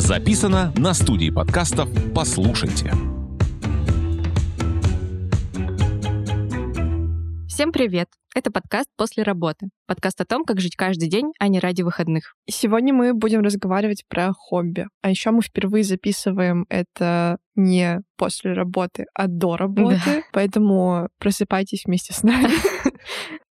Записано на студии подкастов «Послушайте». Всем привет! Это подкаст «После работы». Подкаст о том, как жить каждый день, а не ради выходных. Сегодня мы будем разговаривать про хобби. А еще мы впервые записываем это не после работы, а до работы. Да. Поэтому просыпайтесь вместе с нами.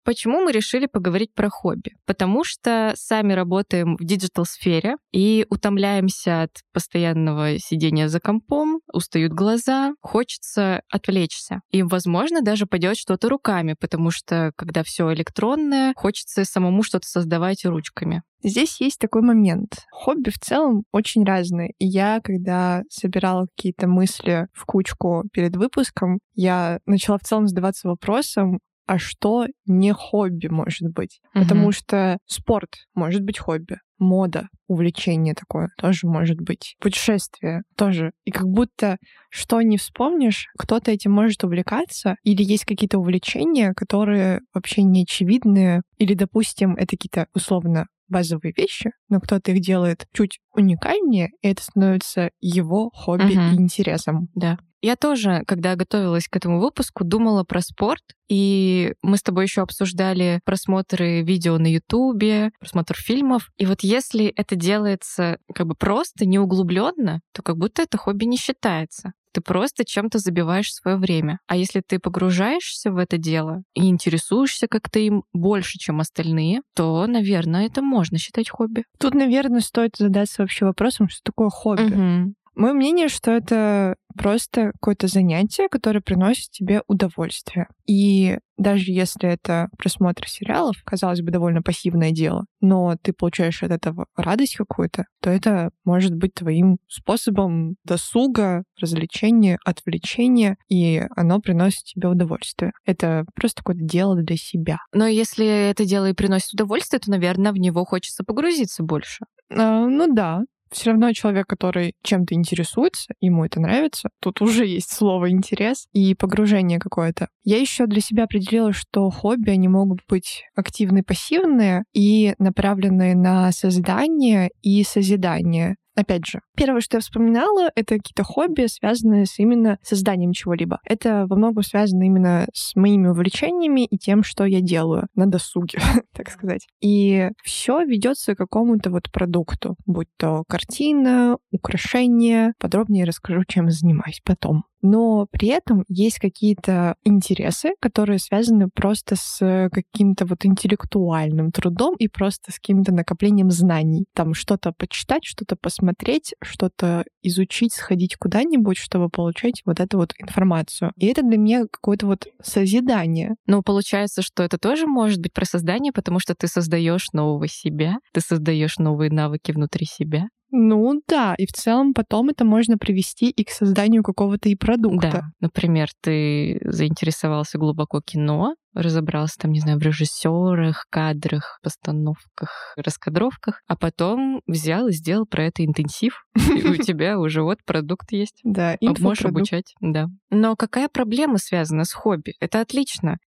Почему мы решили поговорить про хобби? Потому что сами работаем в digital-сфере и утомляемся от постоянного сидения за компом, устают глаза, хочется отвлечься. И, возможно, даже поделать что-то руками, потому что, когда все электронное, хочется самому что-то создавать ручками. Здесь есть такой момент. Хобби в целом очень разные. И я, когда собирала какие-то мысли в кучку перед выпуском, я начала в целом задаваться вопросом, а что не хобби может быть. Угу. Потому что спорт может быть хобби, мода, увлечение такое тоже может быть, путешествие тоже. И как будто что не вспомнишь, кто-то этим может увлекаться, или есть какие-то увлечения, которые вообще не очевидные, или, допустим, это какие-то условно базовые вещи, но кто-то их делает чуть уникальнее, и это становится его хобби угу. и интересом. Да. Я тоже, когда готовилась к этому выпуску, думала про спорт, и мы с тобой еще обсуждали просмотры видео на Ютубе, просмотр фильмов. И вот если это делается как бы просто, неуглубленно, то как будто это хобби не считается. Ты просто чем-то забиваешь свое время. А если ты погружаешься в это дело и интересуешься как-то им больше, чем остальные, то, наверное, это можно считать хобби. Тут, наверное, стоит задаться вообще вопросом, что такое хобби. Угу. Мое мнение, что это просто какое-то занятие, которое приносит тебе удовольствие. И даже если это просмотр сериалов, казалось бы, довольно пассивное дело, но ты получаешь от этого радость какую-то, то это может быть твоим способом досуга, развлечения, отвлечения, и оно приносит тебе удовольствие. Это просто какое-то дело для себя. Но если это дело и приносит удовольствие, то, наверное, в него хочется погрузиться больше. А, ну да, все равно человек, который чем-то интересуется, ему это нравится, тут уже есть слово интерес и погружение какое-то. Я еще для себя определила, что хобби, они могут быть активные, пассивные и направленные на создание и созидание. Опять же, первое, что я вспоминала, это какие-то хобби, связанные с именно созданием чего-либо. Это во многом связано именно с моими увлечениями и тем, что я делаю на досуге, так сказать. И все ведется к какому-то вот продукту, будь то картина, украшение. Подробнее расскажу, чем занимаюсь потом но при этом есть какие-то интересы, которые связаны просто с каким-то вот интеллектуальным трудом и просто с каким-то накоплением знаний. Там что-то почитать, что-то посмотреть, что-то изучить, сходить куда-нибудь, чтобы получать вот эту вот информацию. И это для меня какое-то вот созидание. Ну, получается, что это тоже может быть про создание, потому что ты создаешь нового себя, ты создаешь новые навыки внутри себя. Ну да, и в целом потом это можно привести и к созданию какого-то и продукта. Да, например, ты заинтересовался глубоко кино, разобрался там, не знаю, в режиссерах, кадрах, постановках, раскадровках, а потом взял и сделал про это интенсив, и у тебя уже вот продукт есть. Да, Можешь обучать, да. Но какая проблема связана с хобби? Это отлично.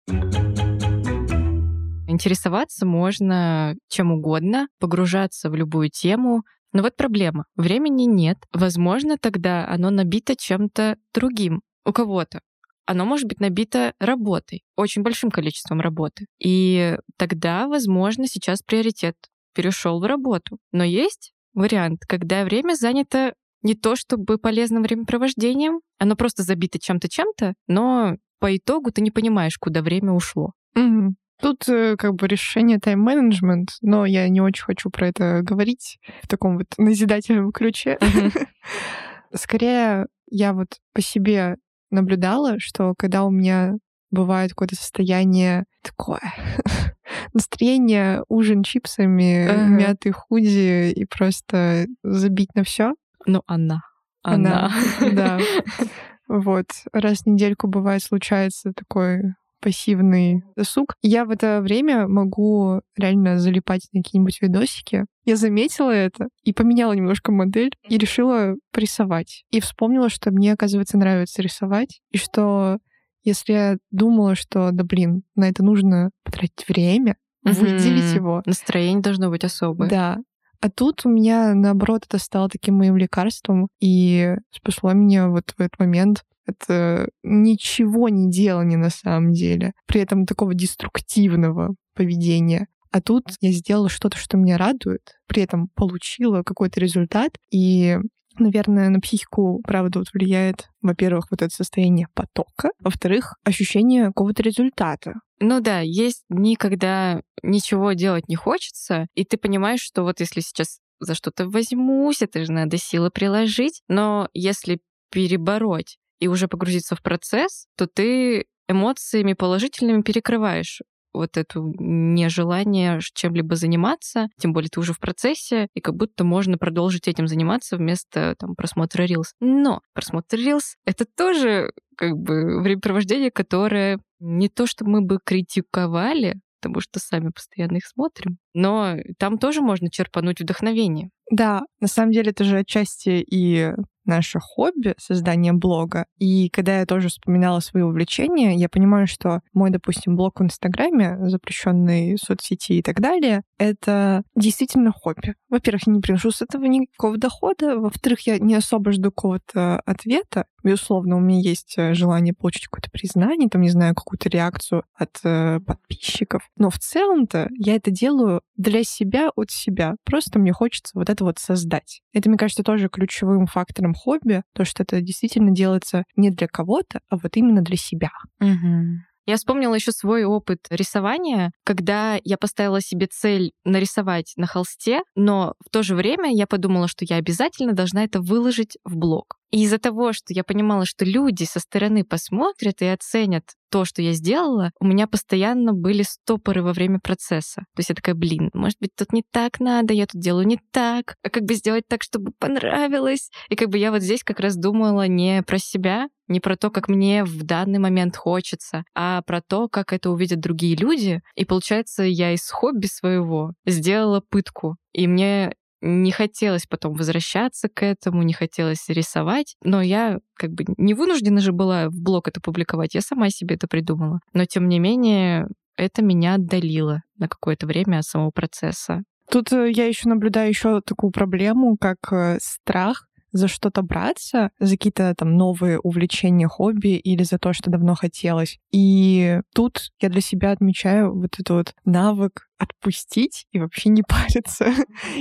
Интересоваться можно чем угодно, погружаться в любую тему, но вот проблема. Времени нет. Возможно, тогда оно набито чем-то другим у кого-то. Оно может быть набито работой, очень большим количеством работы. И тогда, возможно, сейчас приоритет перешел в работу. Но есть вариант, когда время занято не то чтобы полезным времяпровождением, оно просто забито чем-то чем-то, но по итогу ты не понимаешь, куда время ушло. Угу. Тут э, как бы решение тайм-менеджмент, но я не очень хочу про это говорить в таком вот назидательном ключе. Скорее, я вот по себе наблюдала, что когда у меня бывает какое-то состояние такое, настроение ужин чипсами, uh-huh. мятый худи и просто забить на все. Ну, она. Она. она да. Вот. Раз в недельку бывает случается такой пассивный досуг. Я в это время могу реально залипать на какие-нибудь видосики. Я заметила это и поменяла немножко модель и решила рисовать. И вспомнила, что мне, оказывается, нравится рисовать, и что если я думала, что, да блин, на это нужно потратить время, выделить его. Настроение должно быть особое. Да. А тут у меня, наоборот, это стало таким моим лекарством, и спасло меня вот в этот момент это ничего не делание на самом деле, при этом такого деструктивного поведения. А тут я сделала что-то, что меня радует, при этом получила какой-то результат, и Наверное, на психику, правда, вот влияет, во-первых, вот это состояние потока, во-вторых, ощущение какого-то результата. Ну да, есть дни, когда ничего делать не хочется, и ты понимаешь, что вот если сейчас за что-то возьмусь, это же надо силы приложить, но если перебороть и уже погрузиться в процесс, то ты эмоциями положительными перекрываешь вот это нежелание чем-либо заниматься, тем более ты уже в процессе, и как будто можно продолжить этим заниматься вместо там, просмотра Reels. Но просмотр Reels — это тоже как бы времяпровождение, которое не то, что мы бы критиковали, потому что сами постоянно их смотрим, но там тоже можно черпануть вдохновение. Да, на самом деле это же отчасти и наше хобби, создание блога. И когда я тоже вспоминала свои увлечения, я понимаю, что мой, допустим, блог в Инстаграме, запрещенный соцсети и так далее, это действительно хобби. Во-первых, я не приношу с этого никакого дохода. Во-вторых, я не особо жду какого-то ответа. Безусловно, у меня есть э, желание получить какое-то признание, там, не знаю, какую-то реакцию от э, подписчиков. Но в целом-то я это делаю для себя, от себя. Просто мне хочется вот это вот создать. Это, мне кажется, тоже ключевым фактором хобби, то, что это действительно делается не для кого-то, а вот именно для себя. Угу. Я вспомнила еще свой опыт рисования, когда я поставила себе цель нарисовать на холсте, но в то же время я подумала, что я обязательно должна это выложить в блог. И из-за того, что я понимала, что люди со стороны посмотрят и оценят то, что я сделала, у меня постоянно были стопоры во время процесса. То есть я такая, блин, может быть, тут не так надо, я тут делаю не так, а как бы сделать так, чтобы понравилось. И как бы я вот здесь как раз думала не про себя, не про то, как мне в данный момент хочется, а про то, как это увидят другие люди. И получается, я из хобби своего сделала пытку. И мне не хотелось потом возвращаться к этому, не хотелось рисовать, но я как бы не вынуждена же была в блог это публиковать, я сама себе это придумала. Но тем не менее, это меня отдалило на какое-то время от самого процесса. Тут э, я еще наблюдаю еще такую проблему, как э, страх за что-то браться, за какие-то там новые увлечения, хобби или за то, что давно хотелось. И тут я для себя отмечаю вот этот вот навык отпустить и вообще не париться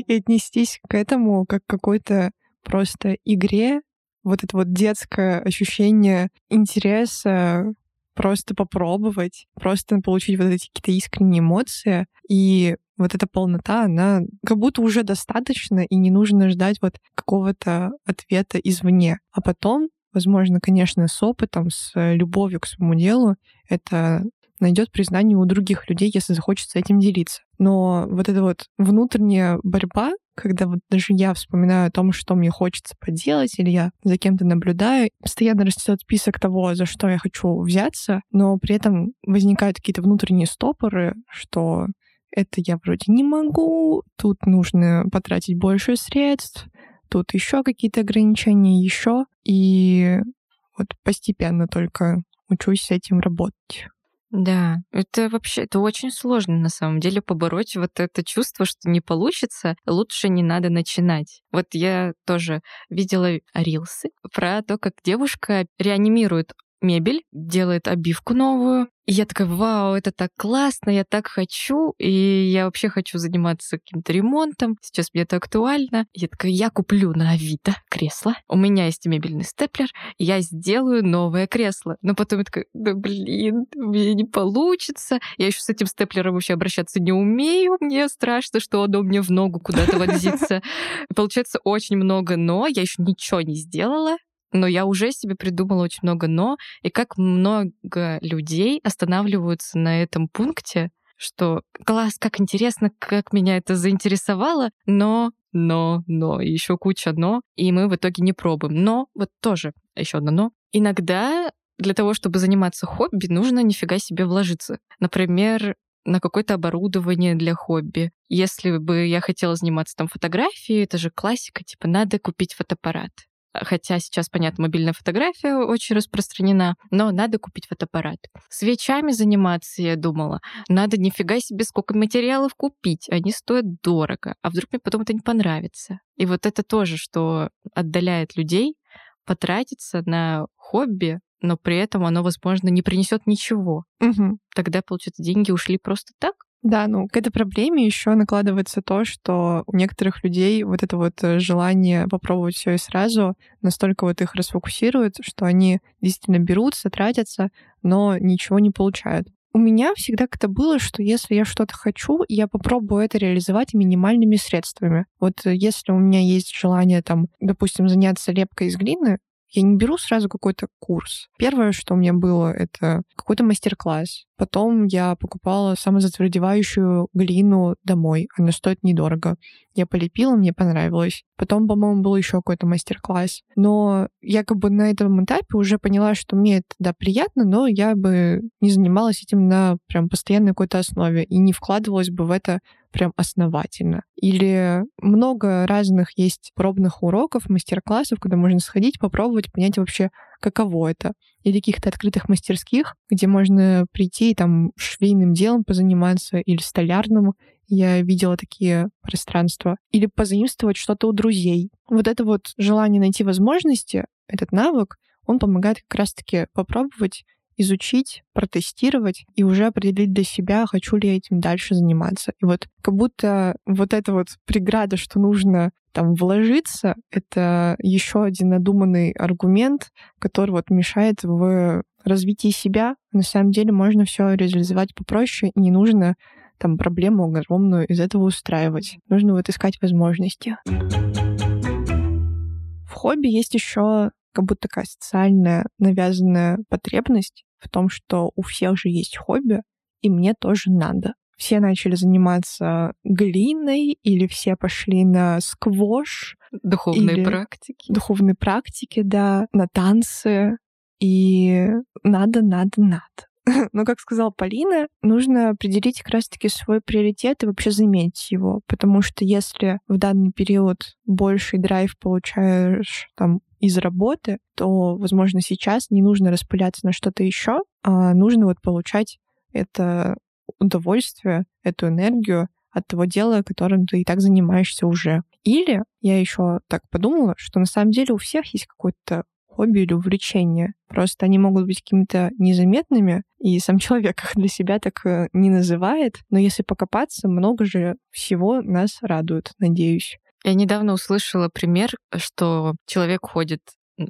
и отнестись к этому как к какой-то просто игре, вот это вот детское ощущение интереса, просто попробовать, просто получить вот эти какие-то искренние эмоции. И вот эта полнота, она как будто уже достаточно, и не нужно ждать вот какого-то ответа извне. А потом, возможно, конечно, с опытом, с любовью к своему делу, это найдет признание у других людей, если захочется этим делиться. Но вот эта вот внутренняя борьба, когда вот даже я вспоминаю о том, что мне хочется поделать, или я за кем-то наблюдаю, постоянно растет список того, за что я хочу взяться, но при этом возникают какие-то внутренние стопоры, что это я вроде не могу, тут нужно потратить больше средств, тут еще какие-то ограничения, еще. И вот постепенно только учусь с этим работать. Да, это вообще, это очень сложно на самом деле побороть вот это чувство, что не получится, лучше не надо начинать. Вот я тоже видела рилсы про то, как девушка реанимирует мебель, делает обивку новую. И я такая, вау, это так классно, я так хочу, и я вообще хочу заниматься каким-то ремонтом. Сейчас мне это актуально. Я такая, я куплю на Авито кресло. У меня есть мебельный степлер, я сделаю новое кресло. Но потом я такая, да блин, меня не получится. Я еще с этим степлером вообще обращаться не умею. Мне страшно, что оно мне в ногу куда-то вонзится. Получается очень много но. Я еще ничего не сделала но я уже себе придумала очень много «но», и как много людей останавливаются на этом пункте, что класс, как интересно, как меня это заинтересовало, но, но, но, еще куча но, и мы в итоге не пробуем. Но, вот тоже еще одно но. Иногда для того, чтобы заниматься хобби, нужно нифига себе вложиться. Например, на какое-то оборудование для хобби. Если бы я хотела заниматься там фотографией, это же классика, типа надо купить фотоаппарат. Хотя сейчас, понятно, мобильная фотография очень распространена, но надо купить фотоаппарат. Свечами заниматься, я думала. Надо нифига себе сколько материалов купить. Они стоят дорого. А вдруг мне потом это не понравится? И вот это тоже, что отдаляет людей потратиться на хобби, но при этом оно, возможно, не принесет ничего. Угу. Тогда, получается, деньги ушли просто так? Да, ну к этой проблеме еще накладывается то, что у некоторых людей вот это вот э, желание попробовать все и сразу настолько вот их расфокусирует, что они действительно берутся, тратятся, но ничего не получают. У меня всегда как-то было, что если я что-то хочу, я попробую это реализовать минимальными средствами. Вот э, если у меня есть желание, там, допустим, заняться лепкой из глины, я не беру сразу какой-то курс. Первое, что у меня было, это какой-то мастер-класс. Потом я покупала самозатвердевающую глину домой. Она стоит недорого. Я полепила, мне понравилось. Потом, по-моему, был еще какой-то мастер-класс. Но я как бы на этом этапе уже поняла, что мне это, да, приятно, но я бы не занималась этим на прям постоянной какой-то основе и не вкладывалась бы в это прям основательно. Или много разных есть пробных уроков, мастер-классов, куда можно сходить, попробовать, понять вообще, каково это. Или каких-то открытых мастерских, где можно прийти и там швейным делом позаниматься или столярным. Я видела такие пространства. Или позаимствовать что-то у друзей. Вот это вот желание найти возможности, этот навык, он помогает как раз-таки попробовать изучить, протестировать и уже определить для себя, хочу ли я этим дальше заниматься. И вот как будто вот эта вот преграда, что нужно там вложиться, это еще один надуманный аргумент, который вот мешает в развитии себя. На самом деле можно все реализовать попроще, и не нужно там проблему огромную из этого устраивать. Нужно вот искать возможности. В хобби есть еще как будто такая социальная навязанная потребность в том, что у всех же есть хобби, и мне тоже надо. Все начали заниматься глиной, или все пошли на сквош. Духовные или практики. Духовные практики, да, на танцы. И надо, надо, надо. Но, как сказала Полина, нужно определить как раз-таки свой приоритет и вообще заметить его. Потому что если в данный период больший драйв получаешь там из работы, то, возможно, сейчас не нужно распыляться на что-то еще, а нужно вот получать это удовольствие, эту энергию от того дела, которым ты и так занимаешься уже. Или я еще так подумала, что на самом деле у всех есть какое-то хобби или увлечение. Просто они могут быть какими-то незаметными, и сам человек их для себя так э, не называет. Но если покопаться, много же всего нас радует, надеюсь. Я недавно услышала пример, что человек ходит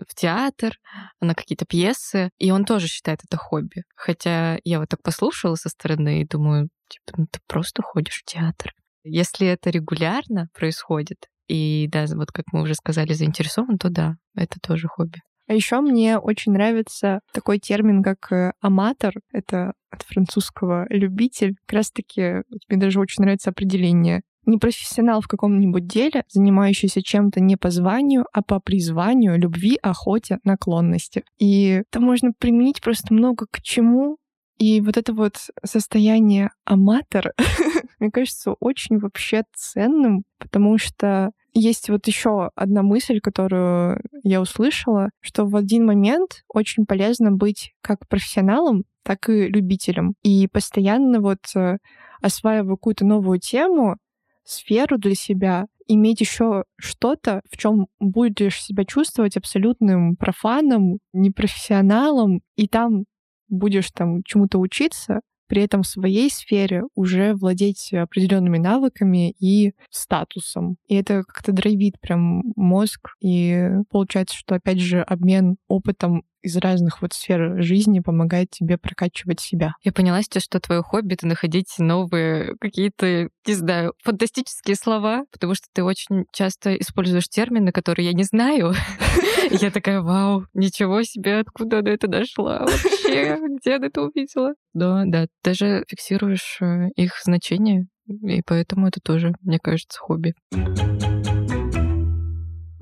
в театр, на какие-то пьесы, и он тоже считает это хобби. Хотя я вот так послушала со стороны и думаю, типа, ну ты просто ходишь в театр. Если это регулярно происходит, и да, вот как мы уже сказали, заинтересован, то да, это тоже хобби. А еще мне очень нравится такой термин, как э, аматор. Это от французского любитель. Как раз-таки мне даже очень нравится определение не профессионал в каком-нибудь деле, занимающийся чем-то не по званию, а по призванию, любви, охоте, наклонности. И это можно применить просто много к чему. И вот это вот состояние аматор, мне кажется, очень вообще ценным, потому что есть вот еще одна мысль, которую я услышала, что в один момент очень полезно быть как профессионалом, так и любителем. И постоянно вот э, осваивая какую-то новую тему, сферу для себя, иметь еще что-то, в чем будешь себя чувствовать абсолютным профаном, непрофессионалом, и там будешь там чему-то учиться, при этом в своей сфере уже владеть определенными навыками и статусом. И это как-то драйвит прям мозг. И получается, что опять же обмен опытом из разных вот сфер жизни помогает тебе прокачивать себя. Я поняла сейчас, что твое хобби — это находить новые какие-то, не знаю, фантастические слова, потому что ты очень часто используешь термины, которые я не знаю. Я такая, вау, ничего себе, откуда она это дошла вообще? Где она это увидела? Да, да, даже фиксируешь э, их значение, и поэтому это тоже, мне кажется, хобби.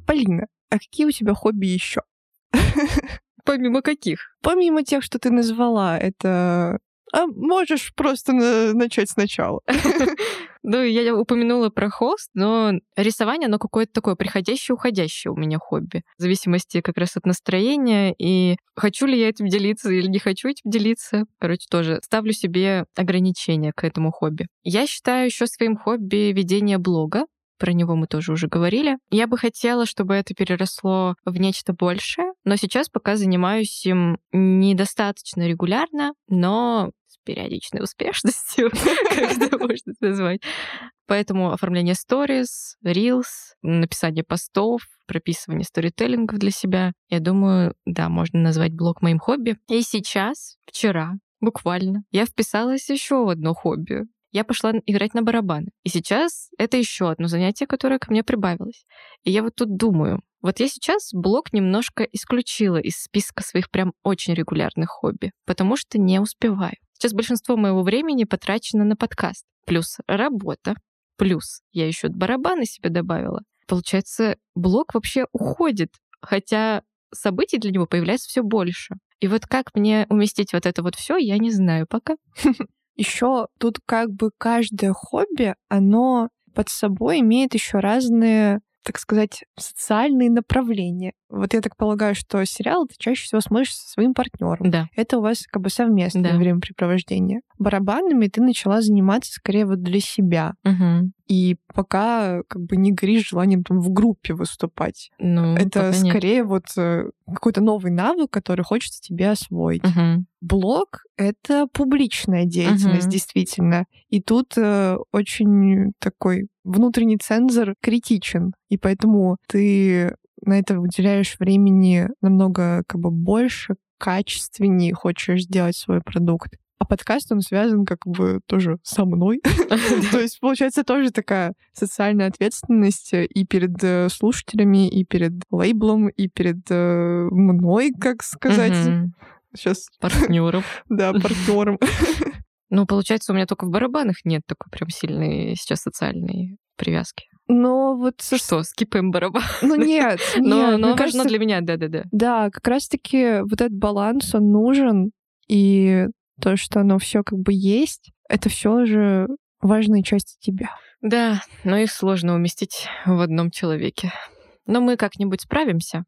Полина, а какие у тебя хобби еще? Помимо каких? Помимо тех, что ты назвала, это А можешь просто на- начать сначала. Ну, я упомянула про холст, но рисование, оно какое-то такое приходящее, уходящее у меня хобби. В зависимости как раз от настроения и хочу ли я этим делиться или не хочу этим делиться. Короче, тоже ставлю себе ограничения к этому хобби. Я считаю еще своим хобби ведение блога. Про него мы тоже уже говорили. Я бы хотела, чтобы это переросло в нечто большее, но сейчас пока занимаюсь им недостаточно регулярно, но с периодичной успешностью, как это можно назвать. Поэтому оформление сторис, рилс, написание постов, прописывание сторителлингов для себя. Я думаю, да, можно назвать блог моим хобби. И сейчас, вчера, буквально, я вписалась еще в одно хобби я пошла играть на барабаны. И сейчас это еще одно занятие, которое ко мне прибавилось. И я вот тут думаю, вот я сейчас блог немножко исключила из списка своих прям очень регулярных хобби, потому что не успеваю. Сейчас большинство моего времени потрачено на подкаст, плюс работа, плюс я еще барабаны себе добавила. Получается, блог вообще уходит, хотя событий для него появляется все больше. И вот как мне уместить вот это вот все, я не знаю пока. Еще тут как бы каждое хобби, оно под собой имеет еще разные так сказать, социальные направления. Вот я так полагаю, что сериал ты чаще всего смотришь со своим партнером. Да. Это у вас как бы совместное да. времяпрепровождение. Барабанами ты начала заниматься скорее вот для себя. Угу. И пока как бы не горишь желанием там в группе выступать. Ну, Это скорее нет. вот э, какой-то новый навык, который хочется тебе освоить. Угу. Блог — это публичная деятельность, Мгм. действительно. И тут э, очень такой внутренний цензор критичен. И поэтому ты на это уделяешь времени намного как бы больше, качественнее хочешь сделать свой продукт. А подкаст, он связан как бы тоже со мной. То есть, получается, тоже такая социальная ответственность и перед э, слушателями, и перед лейблом, и перед э, мной, как сказать. Сейчас, партнеров. да, партнером. Ну, получается, у меня только в барабанах нет такой прям сильной сейчас социальной привязки. Но вот... со- Что, скипаем барабан? Ну нет, Но, нет, но важно кажется, для меня, да-да-да. Да, как раз-таки вот этот баланс, он нужен, и то, что оно все как бы есть, это все же важные части тебя. Да, но их сложно уместить в одном человеке. Но мы как-нибудь справимся.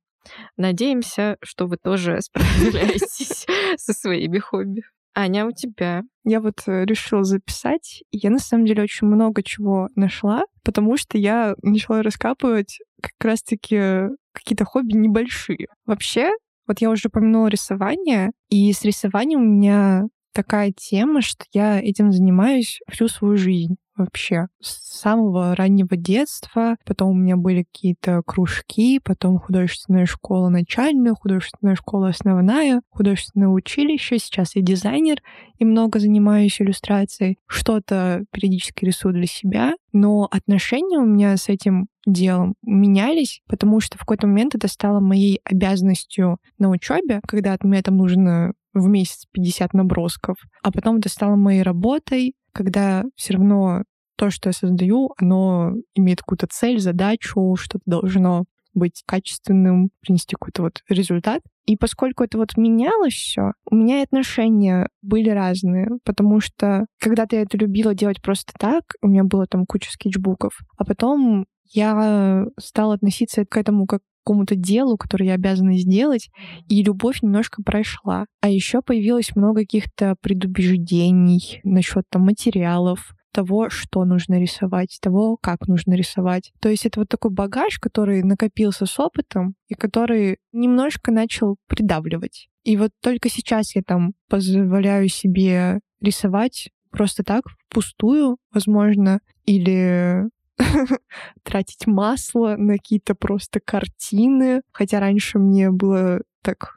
Надеемся, что вы тоже справляетесь со своими хобби. Аня, у тебя? Я вот э, решила записать, и я на самом деле очень много чего нашла, потому что я начала раскапывать как раз-таки какие-то хобби небольшие. Вообще, вот я уже упомянула рисование, и с рисованием у меня такая тема, что я этим занимаюсь всю свою жизнь вообще. С самого раннего детства. Потом у меня были какие-то кружки, потом художественная школа начальная, художественная школа основная, художественное училище. Сейчас я дизайнер и много занимаюсь иллюстрацией. Что-то периодически рисую для себя, но отношения у меня с этим делом менялись, потому что в какой-то момент это стало моей обязанностью на учебе, когда от меня там нужно в месяц 50 набросков, а потом это стало моей работой, когда все равно то, что я создаю, оно имеет какую-то цель, задачу, что-то должно быть качественным, принести какой-то вот результат. И поскольку это вот менялось все, у меня и отношения были разные, потому что когда-то я это любила делать просто так, у меня было там куча скетчбуков, а потом я стала относиться к этому как к какому-то делу, которое я обязана сделать, и любовь немножко прошла. А еще появилось много каких-то предубеждений насчет там материалов, того, что нужно рисовать, того, как нужно рисовать. То есть это вот такой багаж, который накопился с опытом и который немножко начал придавливать. И вот только сейчас я там позволяю себе рисовать просто так, впустую, возможно, или тратить масло на какие-то просто картины, хотя раньше мне было так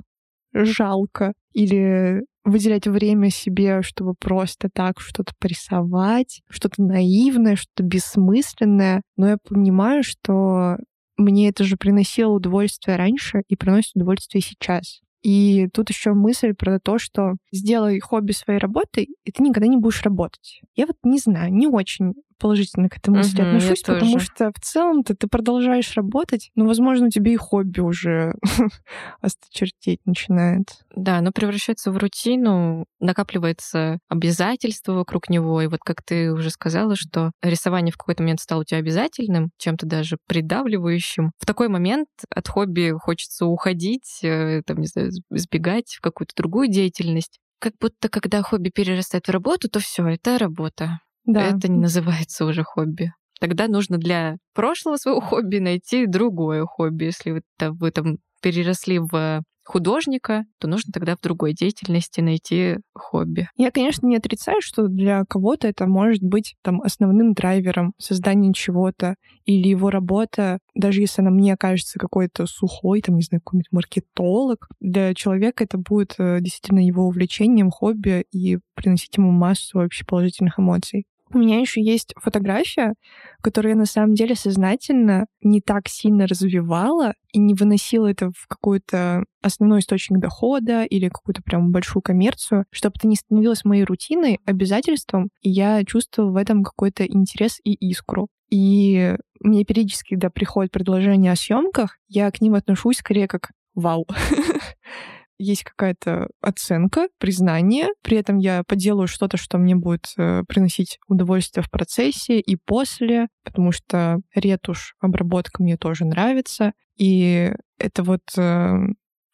жалко, или выделять время себе, чтобы просто так что-то порисовать, что-то наивное, что-то бессмысленное. Но я понимаю, что мне это же приносило удовольствие раньше и приносит удовольствие сейчас. И тут еще мысль про то, что сделай хобби своей работой, и ты никогда не будешь работать. Я вот не знаю, не очень положительно к этой мысли я отношусь, потому тоже. что в целом-то ты продолжаешь работать, но, возможно, у тебя и хобби уже осточертеть начинает. Да, оно превращается в рутину, накапливается обязательство вокруг него. И вот как ты уже сказала, что рисование в какой-то момент стало у тебя обязательным, чем-то даже придавливающим. В такой момент от хобби хочется уходить, э, там, не знаю, сбегать в какую-то другую деятельность. Как будто когда хобби перерастает в работу, то все, это работа. Да. Это не называется уже хобби. Тогда нужно для прошлого своего хобби найти другое хобби. Если вы, там- вы там переросли в художника, то нужно тогда в другой деятельности найти хобби. Я, конечно, не отрицаю, что для кого-то это может быть там основным драйвером создания чего-то или его работа, даже если она мне кажется какой-то сухой, там, не знаю, какой-нибудь маркетолог, для человека это будет э, действительно его увлечением, хобби и приносить ему массу вообще положительных эмоций. У меня еще есть фотография, которую я на самом деле сознательно не так сильно развивала и не выносила это в какой-то основной источник дохода или какую-то прям большую коммерцию, чтобы это не становилось моей рутиной, обязательством, и я чувствовала в этом какой-то интерес и искру. И мне периодически, когда приходят предложения о съемках, я к ним отношусь скорее как «Вау!» есть какая-то оценка, признание. При этом я поделаю что-то, что мне будет э, приносить удовольствие в процессе и после, потому что ретушь, обработка мне тоже нравится. И это вот э,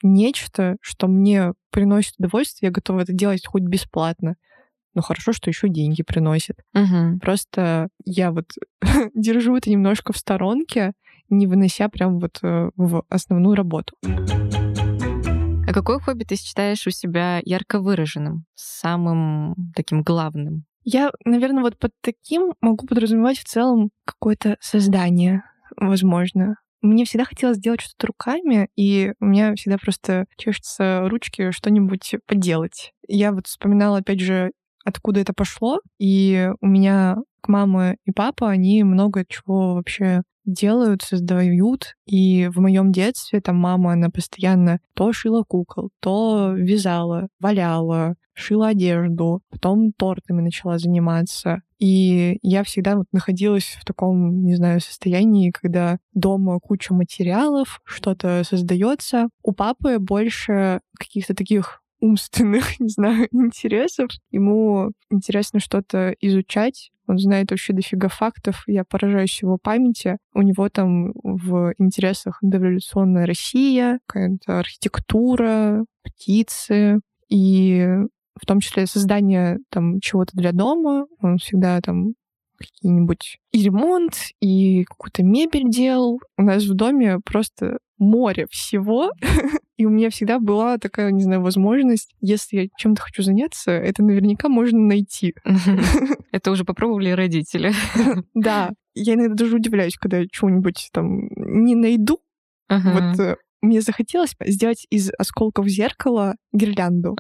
нечто, что мне приносит удовольствие, я готова это делать хоть бесплатно. Но хорошо, что еще деньги приносит. Просто я вот держу это немножко в сторонке, не вынося прям вот э, в основную работу. А какое хобби ты считаешь у себя ярко выраженным, самым таким главным? Я, наверное, вот под таким могу подразумевать в целом какое-то создание, возможно. Мне всегда хотелось сделать что-то руками, и у меня всегда просто чешутся ручки что-нибудь поделать. Я вот вспоминала, опять же, откуда это пошло, и у меня к мама и папа, они много чего вообще делают, создают. И в моем детстве там мама, она постоянно то шила кукол, то вязала, валяла, шила одежду, потом тортами начала заниматься. И я всегда вот находилась в таком, не знаю, состоянии, когда дома куча материалов, что-то создается. У папы больше каких-то таких умственных, не знаю, интересов. Ему интересно что-то изучать. Он знает вообще дофига фактов. Я поражаюсь его памяти. У него там в интересах дореволюционная Россия, какая-то архитектура, птицы. И в том числе создание там чего-то для дома. Он всегда там какие-нибудь и ремонт, и какую-то мебель делал. У нас в доме просто море всего. И у меня всегда была такая, не знаю, возможность, если я чем-то хочу заняться, это наверняка можно найти. Это уже попробовали родители. Да, я иногда даже удивляюсь, когда я чего-нибудь там не найду. Вот э, мне захотелось сделать из осколков зеркала гирлянду.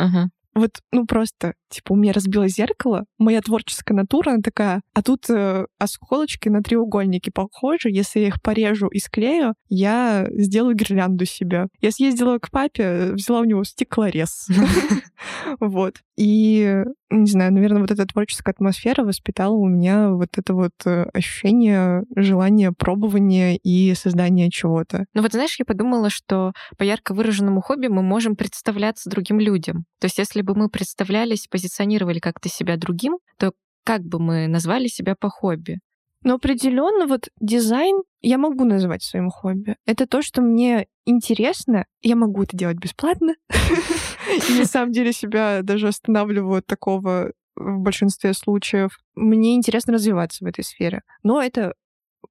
Вот, ну просто, типа, у меня разбилось зеркало, моя творческая натура, она такая, а тут э, осколочки на треугольники похожи, если я их порежу и склею, я сделаю гирлянду себе. Я съездила к папе, взяла у него стеклорез. Вот. И, не знаю, наверное, вот эта творческая атмосфера воспитала у меня вот это вот э, ощущение, желание пробования и создания чего-то. Ну вот знаешь, я подумала, что по ярко выраженному хобби мы можем представляться другим людям. То есть если бы мы представлялись, позиционировали как-то себя другим, то как бы мы назвали себя по хобби? Но определенно вот дизайн я могу называть своим хобби. Это то, что мне интересно. Я могу это делать бесплатно. И на самом деле себя даже останавливаю от такого в большинстве случаев. Мне интересно развиваться в этой сфере. Но это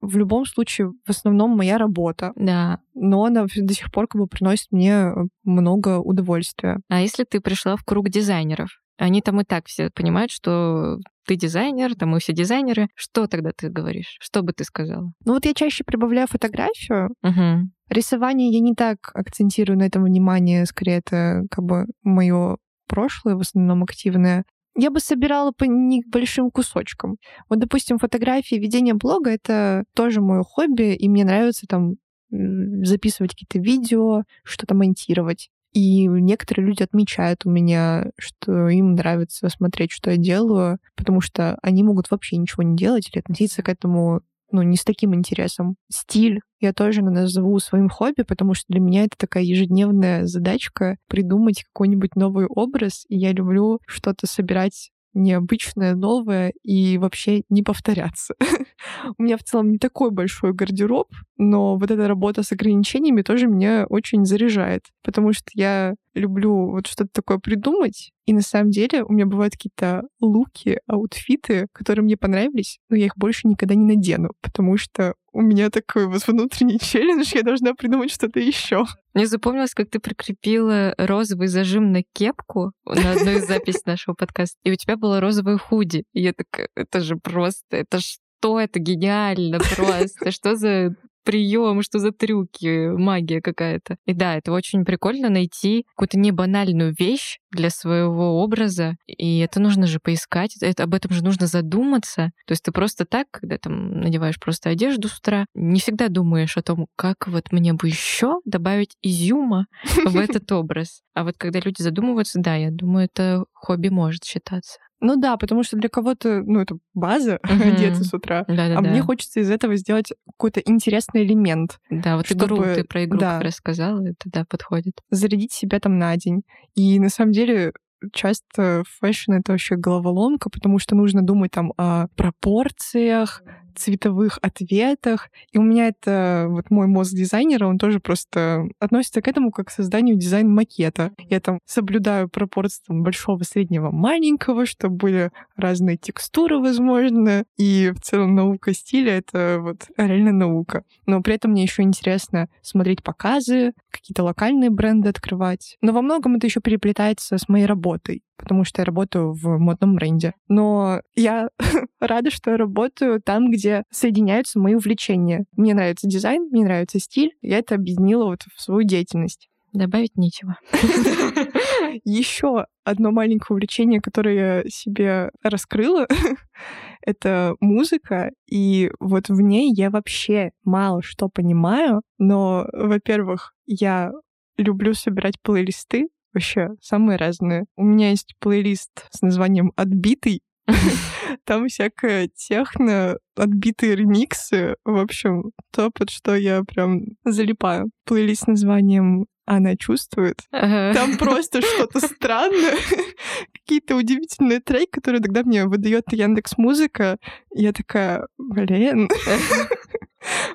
в любом случае в основном моя работа. Да. Но она до сих пор как бы приносит мне много удовольствия. А если ты пришла в круг дизайнеров? Они там и так все понимают, что ты дизайнер, там мы все дизайнеры. Что тогда ты говоришь? Что бы ты сказала? Ну вот я чаще прибавляю фотографию, Угу. Рисование я не так акцентирую на этом внимание, скорее это как бы мое прошлое, в основном активное. Я бы собирала по небольшим кусочкам. Вот, допустим, фотографии, ведение блога — это тоже мое хобби, и мне нравится там записывать какие-то видео, что-то монтировать. И некоторые люди отмечают у меня, что им нравится смотреть, что я делаю, потому что они могут вообще ничего не делать или относиться к этому ну, не с таким интересом. Стиль я тоже назову своим хобби, потому что для меня это такая ежедневная задачка придумать какой-нибудь новый образ, и я люблю что-то собирать необычное, новое и вообще не повторяться. У меня в целом не такой большой гардероб, но вот эта работа с ограничениями тоже меня очень заряжает, потому что я люблю вот что-то такое придумать, и на самом деле у меня бывают какие-то луки, аутфиты, которые мне понравились, но я их больше никогда не надену, потому что у меня такой вот внутренний челлендж, я должна придумать что-то еще. Мне запомнилось, как ты прикрепила розовый зажим на кепку на одной из записей нашего подкаста, и у тебя было розовое худи. И я такая, это же просто, это что это гениально просто, что за прием, что за трюки, магия какая-то. И да, это очень прикольно найти какую-то небанальную вещь для своего образа, и это нужно же поискать, это, об этом же нужно задуматься. То есть ты просто так, когда там надеваешь просто одежду с утра, не всегда думаешь о том, как вот мне бы еще добавить изюма в этот образ. А вот когда люди задумываются, да, я думаю, это хобби может считаться. Ну да, потому что для кого-то, ну, это база uh-huh. одеться с утра, Да-да-да. а мне хочется из этого сделать какой-то интересный элемент. Да, вот чтобы... игру ты про игру да, как рассказала, это да, подходит. Зарядить себя там на день. И на самом деле часто fashion — это вообще головоломка, потому что нужно думать там о пропорциях, цветовых оттенках. И у меня это вот мой мозг дизайнера, он тоже просто относится к этому как к созданию дизайн-макета. Я там соблюдаю пропорции большого, среднего, маленького, чтобы были разные текстуры, возможно. И в целом наука стиля — это вот реально наука. Но при этом мне еще интересно смотреть показы, какие-то локальные бренды открывать. Но во многом это еще переплетается с моей работой потому что я работаю в модном бренде. Но я рада, что я работаю там, где соединяются мои увлечения. Мне нравится дизайн, мне нравится стиль. Я это объединила вот в свою деятельность. Добавить нечего. Еще одно маленькое увлечение, которое я себе раскрыла, это музыка. И вот в ней я вообще мало что понимаю. Но, во-первых, я люблю собирать плейлисты, вообще самые разные. У меня есть плейлист с названием «Отбитый», там всякая техно, отбитые ремиксы. В общем, то, под что я прям залипаю. Плейлист с названием она чувствует. Ага. Там просто что-то странное. Какие-то удивительные треки, которые тогда мне выдает Яндекс Музыка. Я такая, блин.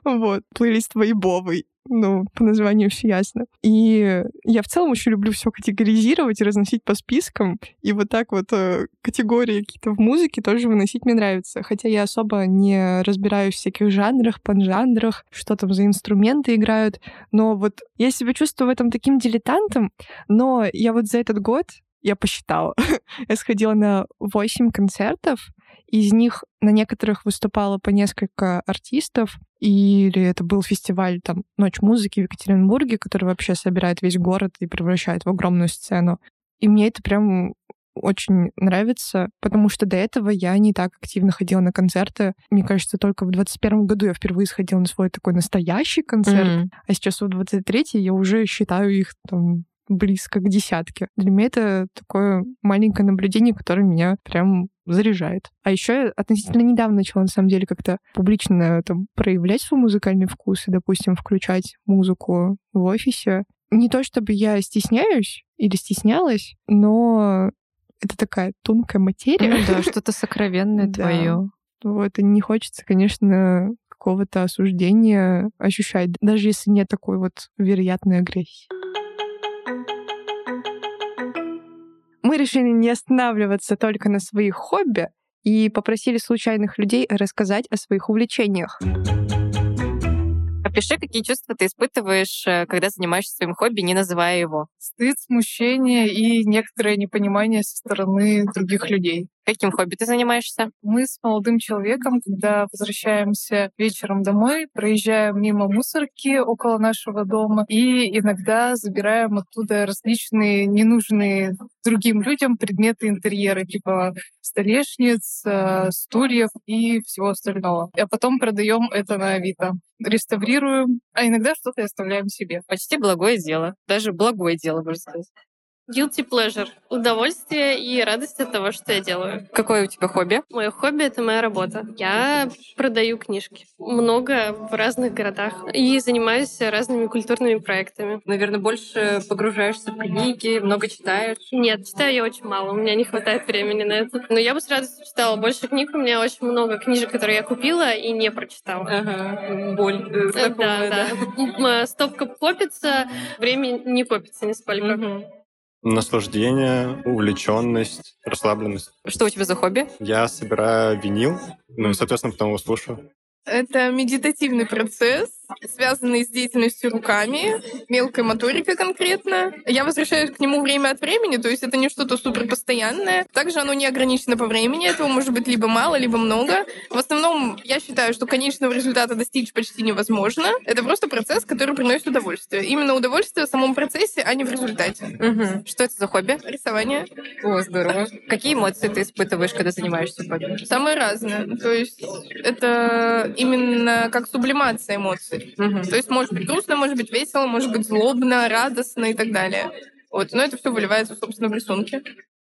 Вот, плейлист вайбовый ну, по названию все ясно. И я в целом еще люблю все категоризировать и разносить по спискам. И вот так вот э, категории какие-то в музыке тоже выносить мне нравится. Хотя я особо не разбираюсь в всяких жанрах, поджанрах, что там за инструменты играют. Но вот я себя чувствую в этом таким дилетантом. Но я вот за этот год я посчитала. я сходила на 8 концертов, из них на некоторых выступало по несколько артистов, или это был фестиваль там «Ночь музыки» в Екатеринбурге, который вообще собирает весь город и превращает в огромную сцену. И мне это прям очень нравится, потому что до этого я не так активно ходила на концерты. Мне кажется, только в 21 году я впервые сходила на свой такой настоящий концерт, mm-hmm. а сейчас в 23 я уже считаю их там близко к десятке. Для меня это такое маленькое наблюдение, которое меня прям заряжает. А еще я относительно недавно начала, на самом деле, как-то публично там, проявлять свой музыкальный вкус и, допустим, включать музыку в офисе. Не то чтобы я стесняюсь или стеснялась, но это такая тонкая материя. Ну да, что-то сокровенное твое. Вот, и не хочется, конечно, какого-то осуждения ощущать, даже если нет такой вот вероятной агрессии. Мы решили не останавливаться только на своих хобби и попросили случайных людей рассказать о своих увлечениях. Опиши, какие чувства ты испытываешь, э, когда занимаешься своим хобби, не называя его. Стыд, смущение и некоторое непонимание со стороны других людей. Каким хобби ты занимаешься? Мы с молодым человеком, когда возвращаемся вечером домой, проезжаем мимо мусорки около нашего дома и иногда забираем оттуда различные ненужные другим людям предметы интерьера, типа столешниц, э, стульев и всего остального. А потом продаем это на Авито. Реставрируем, а иногда что-то оставляем себе. Почти благое дело. Даже благое дело, можно сказать. Guilty pleasure. Удовольствие и радость от того, что я делаю. Какое у тебя хобби? Мое хобби — это моя работа. Я продаю книжки. Много в разных городах. И занимаюсь разными культурными проектами. Наверное, больше погружаешься в книги, много читаешь? Нет, читаю я очень мало. У меня не хватает времени на это. Но я бы с радостью читала больше книг. У меня очень много книжек, которые я купила и не прочитала. Ага. Боль. э, Да, знакомая, да. Стопка копится, время не копится нисколько. Мгм. Наслаждение, увлеченность, расслабленность. Что у тебя за хобби? Я собираю винил, ну и, соответственно, потом его слушаю. Это медитативный процесс, связанный с деятельностью руками, мелкой моторикой конкретно. Я возвращаюсь к нему время от времени, то есть это не что-то супер постоянное. Также оно не ограничено по времени, этого может быть либо мало, либо много. В основном я считаю, что конечного результата достичь почти невозможно. Это просто процесс, который приносит удовольствие. Именно удовольствие в самом процессе, а не в результате. Мгм. Что это за хобби? Рисование. О, здорово. Какие эмоции ты испытываешь, когда занимаешься хобби? Самое разное. То есть это именно как сублимация эмоций. Мгм. То есть может быть грустно, может быть весело, может быть злобно, радостно и так далее. Вот, но это все выливается, собственно, в рисунке.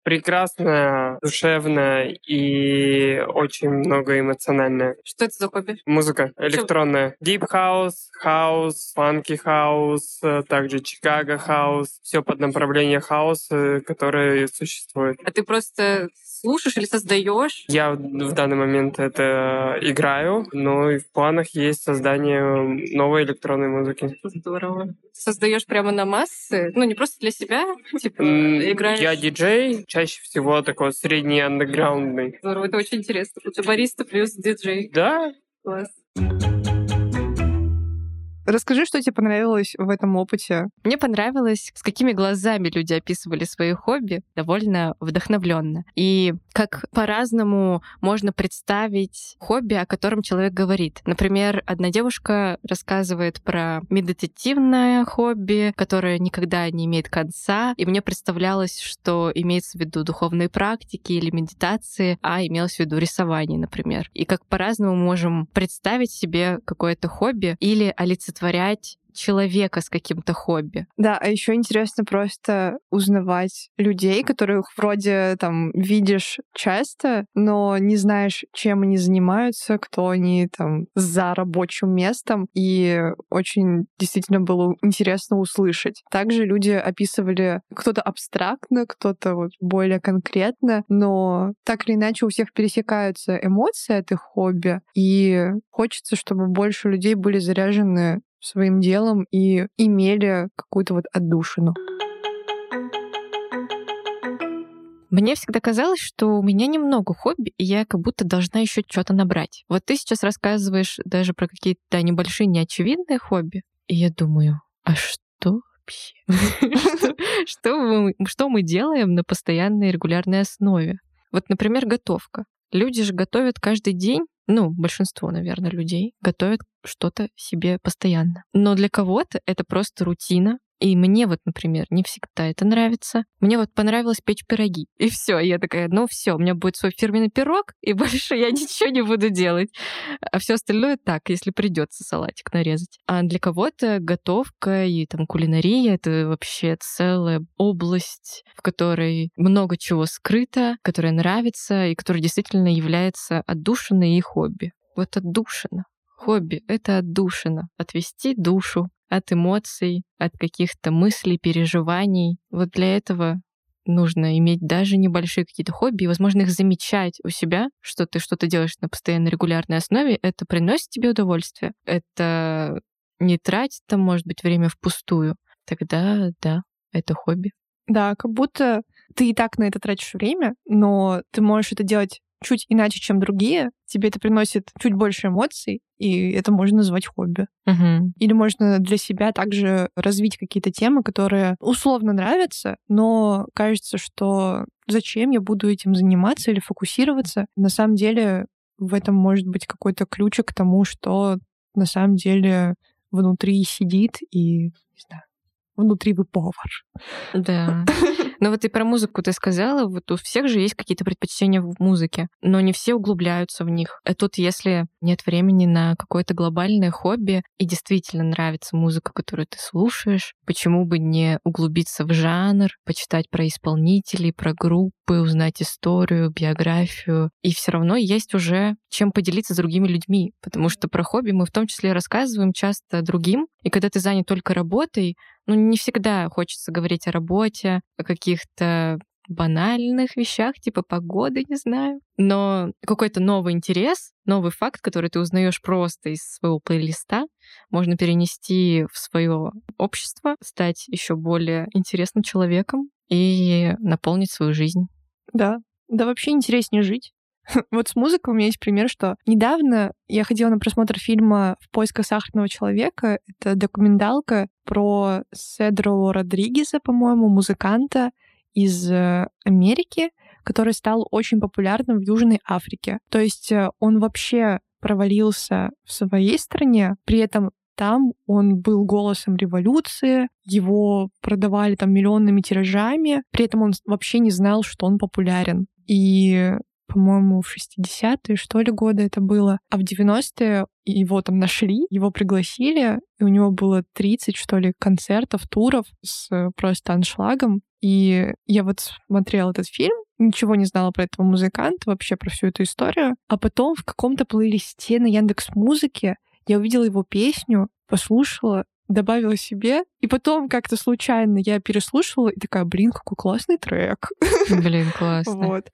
Прекрасная, душевная и очень много эмоциональная. Что это за хобби? Музыка электронная. Deep House, House, Funky House, э, также Chicago House. Все под направление хаус, э, которое существует. А ты просто слушаешь или создаешь? Я в данный момент это играю, но и в планах есть создание новой электронной музыки. Здорово. Создаешь прямо на массы? Ну, не просто для себя, типа, играешь... Я диджей, чаще всего такой средний андеграундный. Здорово, это очень интересно. Это бариста плюс диджей. Да, Класс. Расскажи, что тебе понравилось в этом опыте. Мне понравилось, с какими глазами люди описывали свои хобби, довольно вдохновленно. И как по-разному можно представить хобби, о котором человек говорит. Например, одна девушка рассказывает про медитативное хобби, которое никогда не имеет конца. И мне представлялось, что имеется в виду духовные практики или медитации, а имелось в виду рисование, например. И как по-разному можем представить себе какое-то хобби или олицетворять человека с каким-то хобби. Да, а еще интересно просто узнавать людей, которых вроде там видишь часто, но не знаешь, чем они занимаются, кто они там за рабочим местом, и очень действительно было интересно услышать. Также люди описывали кто-то абстрактно, кто-то вот более конкретно, но так или иначе у всех пересекаются эмоции от их хобби, и хочется, чтобы больше людей были заряжены своим делом и имели какую-то вот отдушину. Мне всегда казалось, что у меня немного хобби, и я как будто должна еще что-то набрать. Вот ты сейчас рассказываешь даже про какие-то небольшие неочевидные хобби, и я думаю, а что вообще? Что- мы делаем на постоянной регулярной основе? Вот, например, готовка. Люди же готовят каждый день, ну, большинство, наверное, людей готовят что-то себе постоянно. Но для кого-то это просто рутина, и мне вот, например, не всегда это нравится. Мне вот понравилось печь пироги. И все, я такая, ну все, у меня будет свой фирменный пирог, и больше я ничего не буду делать. А все остальное так, если придется салатик нарезать. А для кого-то готовка и там кулинария — это вообще целая область, в которой много чего скрыто, которая нравится и которая действительно является отдушиной и хобби. Вот отдушина. Хобби — это отдушина. Отвести душу от эмоций, от каких-то мыслей, переживаний. Вот для этого нужно иметь даже небольшие какие-то хобби возможно, их замечать у себя, что ты что-то делаешь на постоянной регулярной основе, это приносит тебе удовольствие. Это не тратит там, может быть, время впустую. Тогда, да, это хобби. Да, как будто ты и так на это тратишь время, но ты можешь это делать чуть иначе, чем другие, тебе это приносит чуть больше эмоций, и это можно назвать хобби. Мгм. Или можно для себя также развить какие-то темы, которые условно нравятся, но кажется, что зачем я буду этим заниматься или фокусироваться. На самом деле в этом может быть какой-то ключик к тому, что на самом деле внутри сидит и, не знаю, внутри вы повар. Да. Ну вот и про музыку ты сказала, вот у всех же есть какие-то предпочтения в музыке, но не все углубляются в них. А тут, если нет времени на какое-то глобальное хобби и действительно нравится музыка, которую ты слушаешь, почему бы не углубиться в жанр, почитать про исполнителей, про группы, узнать историю, биографию. И все равно есть уже чем поделиться с другими людьми, потому что про хобби мы в том числе рассказываем часто другим, и когда ты занят только работой, ну, не всегда хочется говорить о работе, о каких-то банальных вещах, типа погоды, не знаю. Но какой-то новый интерес, новый факт, который ты узнаешь просто из своего плейлиста, можно перенести в свое общество, стать еще более интересным человеком и наполнить свою жизнь. Да, да вообще интереснее жить. Вот с музыкой у меня есть пример, что недавно я ходила на просмотр фильма «В поисках сахарного человека». Это документалка про Седро Родригеса, по-моему, музыканта из э, Америки, который стал очень популярным в Южной Африке. То есть э, он вообще провалился в своей стране, при этом там он был голосом революции, его продавали там миллионными тиражами, при этом он вообще не знал, что он популярен. И по-моему, в 60-е, что ли, годы это было. А в 90-е его там нашли, его пригласили, и у него было 30, что ли, концертов, туров с э, просто аншлагом. И я вот смотрела этот фильм, ничего не знала про этого музыканта, вообще про всю эту историю. А потом в каком-то плейлисте на Яндекс Музыке я увидела его песню, послушала, добавила себе, и потом как-то случайно я переслушала и такая, блин, какой классный трек. Блин, классно. Вот.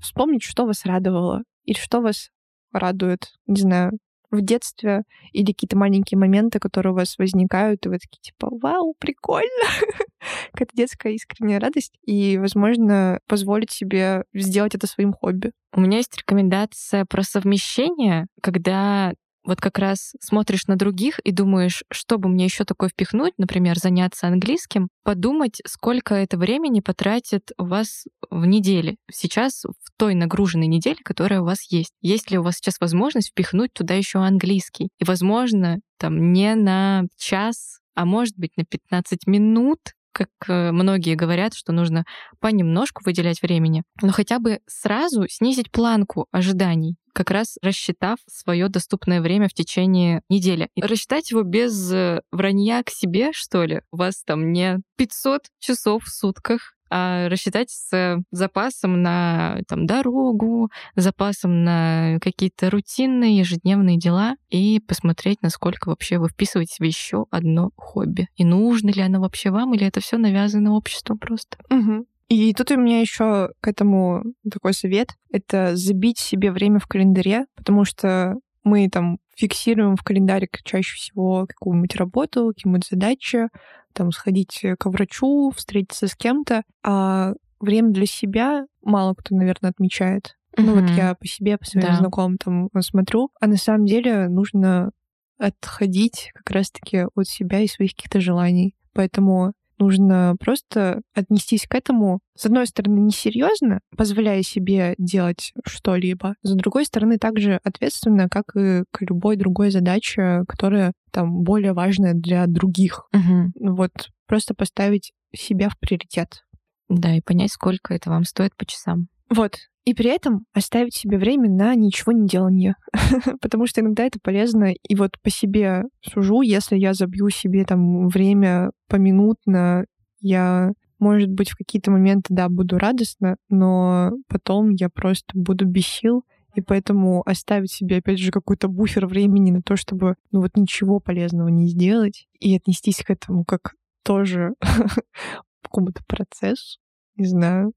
Вспомнить, что вас радовало или что вас радует, не знаю, в детстве или какие-то маленькие моменты, которые у вас возникают, и вы такие типа «Вау, прикольно!» Какая-то детская искренняя радость, и, возможно, позволить себе сделать это своим хобби. У меня есть рекомендация про совмещение, когда вот как раз смотришь на других и думаешь, что бы мне еще такое впихнуть, например, заняться английским, подумать, сколько это времени потратит у вас в неделе. Сейчас в той нагруженной неделе, которая у вас есть. Есть ли у вас сейчас возможность впихнуть туда еще английский? И, возможно, там не на час, а может быть на 15 минут как э, многие говорят, что нужно понемножку выделять времени, но хотя бы сразу снизить планку ожиданий как раз рассчитав свое доступное время в течение недели. И рассчитать его без э, вранья к себе, что ли. У вас там не 500 часов в сутках, а рассчитать с запасом на там, дорогу, запасом на какие-то рутинные ежедневные дела и посмотреть, насколько вообще вы вписываете в еще одно хобби. И нужно ли оно вообще вам, или это все навязано обществом просто. Угу. И тут у меня еще к этому такой совет. Это забить себе время в календаре, потому что мы там фиксируем в календарик чаще всего какую-нибудь работу, какие-нибудь задачи, там сходить к врачу, встретиться с кем-то, а время для себя мало кто, наверное, отмечает. Mm-hmm. Ну вот я по себе, по своим Да. знакомым там смотрю, а на самом деле нужно отходить как раз-таки от себя и своих каких-то желаний. Поэтому нужно просто отнестись к этому, с одной стороны, несерьезно, позволяя себе делать что-либо, с другой стороны, также ответственно, как и к любой другой задаче, которая там более важная для других. Ну Вот просто поставить себя в приоритет. Да, и понять, сколько это вам стоит по часам. Вот. И при этом оставить себе время на ничего не делание. Потому что иногда это полезно. И вот по себе сужу, если я забью себе там время поминутно, я, может быть, в какие-то моменты, да, буду радостна, но потом я просто буду без сил. И поэтому оставить себе, опять же, какой-то буфер времени на то, чтобы, ну вот, ничего полезного не сделать, и отнестись к этому как тоже какому-то процессу, не знаю,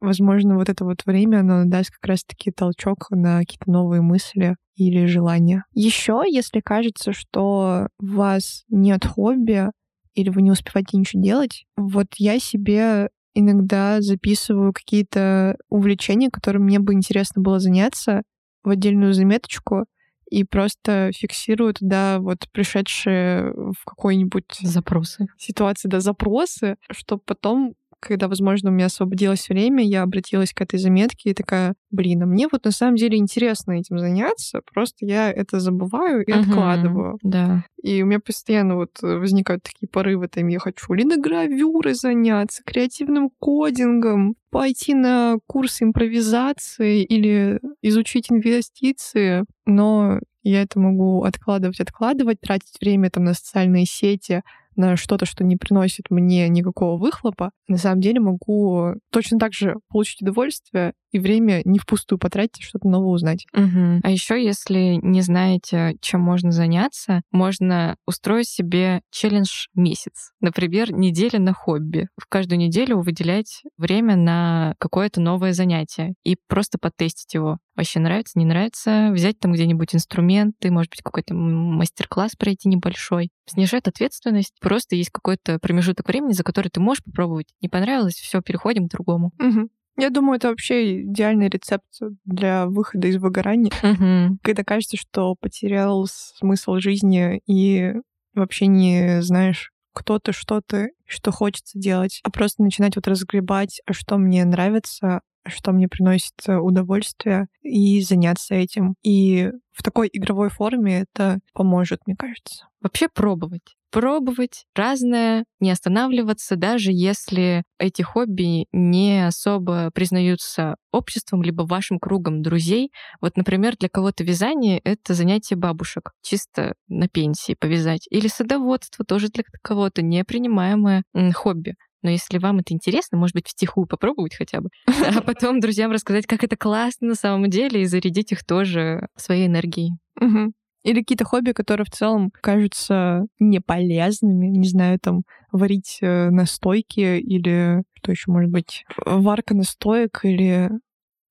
возможно, вот это вот время, оно даст как раз-таки толчок на какие-то новые мысли или желания. Еще, если кажется, что у вас нет хобби, или вы не успеваете ничего делать, вот я себе иногда записываю какие-то увлечения, которым мне бы интересно было заняться, в отдельную заметочку и просто фиксирую туда вот пришедшие в какой-нибудь Запросы. ситуации, да, запросы, чтобы потом когда, возможно, у меня освободилось время, я обратилась к этой заметке и такая, блин, а мне вот на самом деле интересно этим заняться, просто я это забываю и Мгм. откладываю. Да. И у меня постоянно вот э, возникают такие порывы, там, я хочу линогравюрой заняться, креативным кодингом, пойти на курс импровизации или изучить инвестиции, но я это могу откладывать, откладывать, тратить время там на социальные сети, на что-то, что не приносит мне никакого выхлопа, на самом деле могу точно так же получить удовольствие и время не впустую потратить, что-то новое узнать. Мгм. А еще, если не знаете, чем можно заняться, можно устроить себе челлендж месяц. Например, неделя на хобби. В каждую неделю выделять время на какое-то новое занятие и просто потестить его. Вообще нравится, не нравится, взять там где-нибудь инструменты, может быть, какой-то мастер-класс пройти небольшой. Снижает ответственность. Просто есть какой-то промежуток времени, за который ты можешь попробовать. Не понравилось, все, переходим к другому. Мгм. Я думаю, это вообще идеальный рецепт для выхода из выгорания. Мгм. Когда кажется, что потерял смысл жизни и вообще не знаешь, кто ты, что ты, что хочется делать, а просто начинать вот разгребать, а что мне нравится, что мне приносит удовольствие, и заняться этим. И в такой игровой форме это поможет, мне кажется. Вообще пробовать. Пробовать разное, не останавливаться, даже если эти хобби не особо признаются обществом, либо вашим кругом друзей. Вот, например, для кого-то вязание — это занятие бабушек, чисто на пенсии повязать. Или садоводство тоже для кого-то непринимаемое хобби. Но если вам это интересно, может быть, втихую попробовать хотя бы, а потом друзьям рассказать, как это классно на самом деле, и зарядить их тоже своей энергией. Мгм. Или какие-то хобби, которые в целом кажутся неполезными. Не знаю, там, варить э, настойки или что еще может быть? Варка настоек или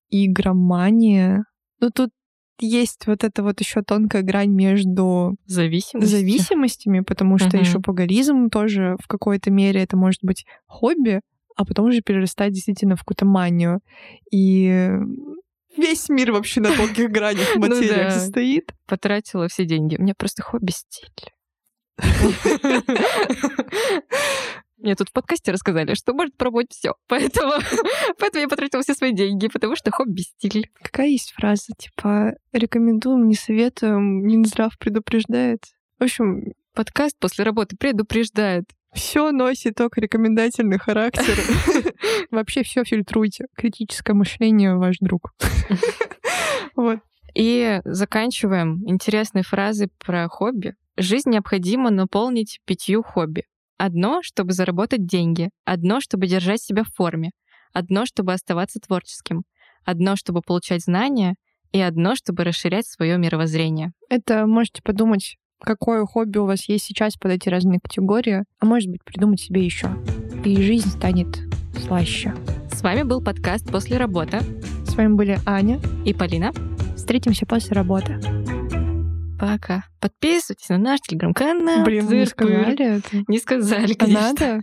игромания. Ну, тут есть вот эта вот еще тонкая грань между Зависимость. зависимостями, потому что Мгм. и шопоголизм тоже в какой-то мере это может быть хобби, а потом уже перерастать действительно в какую-то манию. И весь мир вообще на тонких гранях Ну материях состоит. потратила все деньги. У меня просто хобби стиль. Мне тут в подкасте рассказали, что может пробовать все. Поэтому, поэтому я потратила все свои деньги, потому что хобби стиль. Какая есть фраза, типа «рекомендуем, не советуем, Минздрав предупреждает». В общем, Подкаст после работы предупреждает. все носит только рекомендательный характер. Вообще все фильтруйте. Критическое мышление ваш друг. Вот. И заканчиваем интересной фразой про хобби. Жизнь необходимо наполнить пятью хобби. Одно, чтобы заработать деньги. Одно, чтобы держать себя в форме. Одно, чтобы оставаться творческим. Одно, чтобы получать знания. И одно, чтобы расширять свое мировоззрение. Это можете подумать, какое хобби у вас есть сейчас под эти разные категории, а может быть придумать себе еще. И жизнь станет слаще. С вами был подкаст «После работы» С вами были Аня. и Полина. Встретимся после работы. Пока. Подписывайтесь на наш телеграм-канал. Блин, мы не сказали. Не сказали, А конечно. надо?